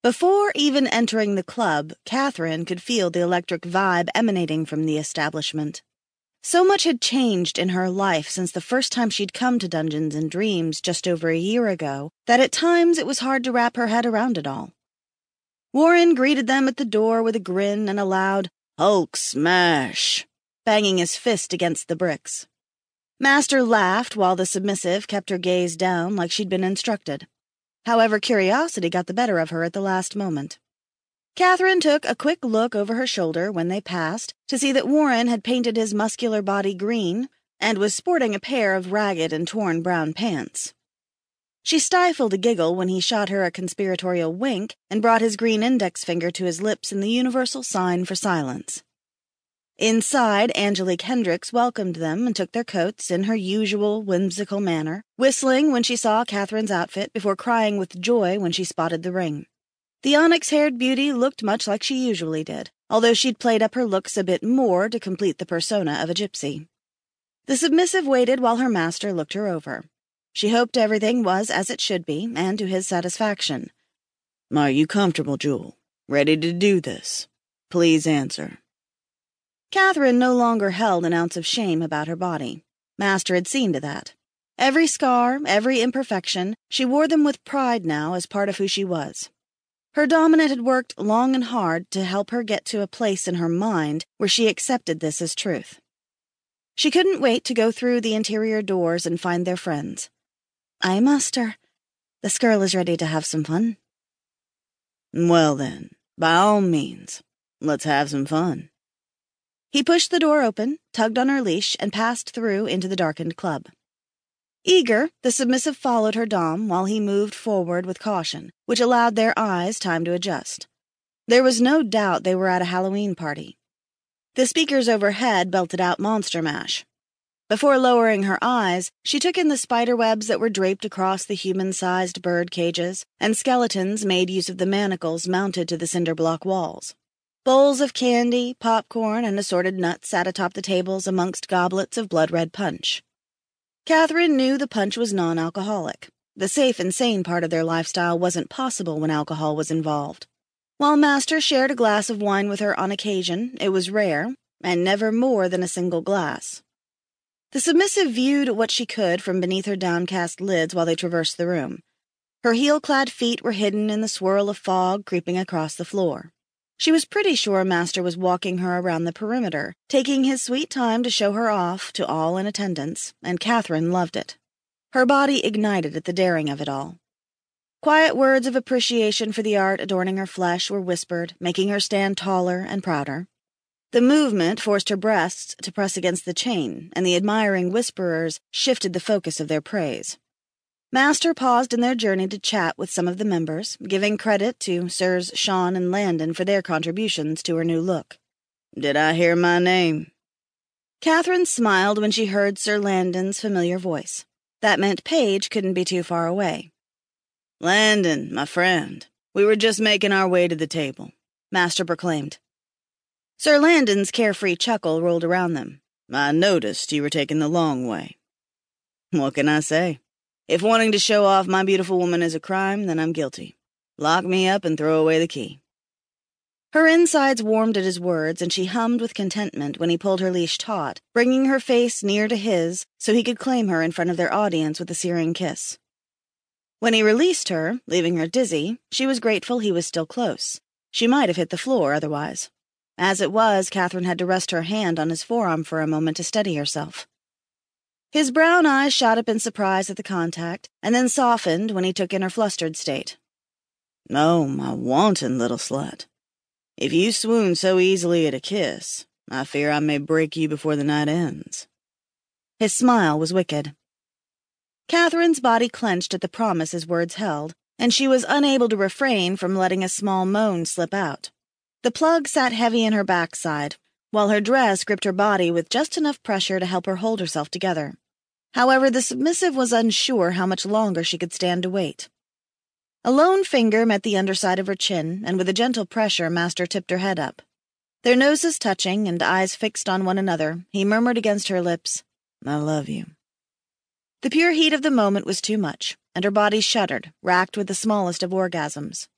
Before even entering the club, Catherine could feel the electric vibe emanating from the establishment. So much had changed in her life since the first time she'd come to Dungeons and Dreams just over a year ago that at times it was hard to wrap her head around it all. Warren greeted them at the door with a grin and a loud Hulk smash, banging his fist against the bricks. Master laughed while the submissive kept her gaze down like she'd been instructed. However, curiosity got the better of her at the last moment. Catherine took a quick look over her shoulder when they passed to see that Warren had painted his muscular body green and was sporting a pair of ragged and torn brown pants. She stifled a giggle when he shot her a conspiratorial wink and brought his green index finger to his lips in the universal sign for silence. Inside, Angelique Hendricks welcomed them and took their coats in her usual whimsical manner, whistling when she saw Catherine's outfit before crying with joy when she spotted the ring. The onyx haired beauty looked much like she usually did, although she'd played up her looks a bit more to complete the persona of a gypsy. The submissive waited while her master looked her over. She hoped everything was as it should be, and to his satisfaction. Are you comfortable, Jewel? Ready to do this? Please answer. Catherine no longer held an ounce of shame about her body. Master had seen to that. Every scar, every imperfection, she wore them with pride now as part of who she was. Her dominant had worked long and hard to help her get to a place in her mind where she accepted this as truth. She couldn't wait to go through the interior doors and find their friends. Aye, master. This girl is ready to have some fun. Well, then, by all means, let's have some fun. He pushed the door open, tugged on her leash, and passed through into the darkened club. Eager, the submissive followed her dom while he moved forward with caution, which allowed their eyes time to adjust. There was no doubt they were at a Halloween party. The speakers overhead belted out Monster Mash. Before lowering her eyes, she took in the spider webs that were draped across the human sized bird cages, and skeletons made use of the manacles mounted to the cinder block walls. Bowls of candy, popcorn, and assorted nuts sat atop the tables amongst goblets of blood red punch. Catherine knew the punch was non alcoholic. The safe and sane part of their lifestyle wasn't possible when alcohol was involved. While Master shared a glass of wine with her on occasion, it was rare, and never more than a single glass. The submissive viewed what she could from beneath her downcast lids while they traversed the room. Her heel clad feet were hidden in the swirl of fog creeping across the floor. She was pretty sure Master was walking her around the perimeter, taking his sweet time to show her off to all in attendance, and Catherine loved it. Her body ignited at the daring of it all. Quiet words of appreciation for the art adorning her flesh were whispered, making her stand taller and prouder. The movement forced her breasts to press against the chain, and the admiring whisperers shifted the focus of their praise. Master paused in their journey to chat with some of the members, giving credit to Sirs Sean and Landon for their contributions to her new look. Did I hear my name? Catherine smiled when she heard Sir Landon's familiar voice. That meant Paige couldn't be too far away. Landon, my friend, we were just making our way to the table, Master proclaimed. Sir Landon's carefree chuckle rolled around them. I noticed you were taking the long way. What can I say? If wanting to show off my beautiful woman is a crime, then I'm guilty. Lock me up and throw away the key. Her insides warmed at his words, and she hummed with contentment when he pulled her leash taut, bringing her face near to his so he could claim her in front of their audience with a searing kiss. When he released her, leaving her dizzy, she was grateful he was still close. She might have hit the floor otherwise. As it was, Catherine had to rest her hand on his forearm for a moment to steady herself. His brown eyes shot up in surprise at the contact, and then softened when he took in her flustered state. Oh, my wanton little slut. If you swoon so easily at a kiss, I fear I may break you before the night ends. His smile was wicked. Catherine's body clenched at the promise his words held, and she was unable to refrain from letting a small moan slip out. The plug sat heavy in her backside, while her dress gripped her body with just enough pressure to help her hold herself together. However, the submissive was unsure how much longer she could stand to wait. A lone finger met the underside of her chin, and with a gentle pressure, Master tipped her head up. Their noses touching and eyes fixed on one another, he murmured against her lips, I love you. The pure heat of the moment was too much, and her body shuddered, racked with the smallest of orgasms.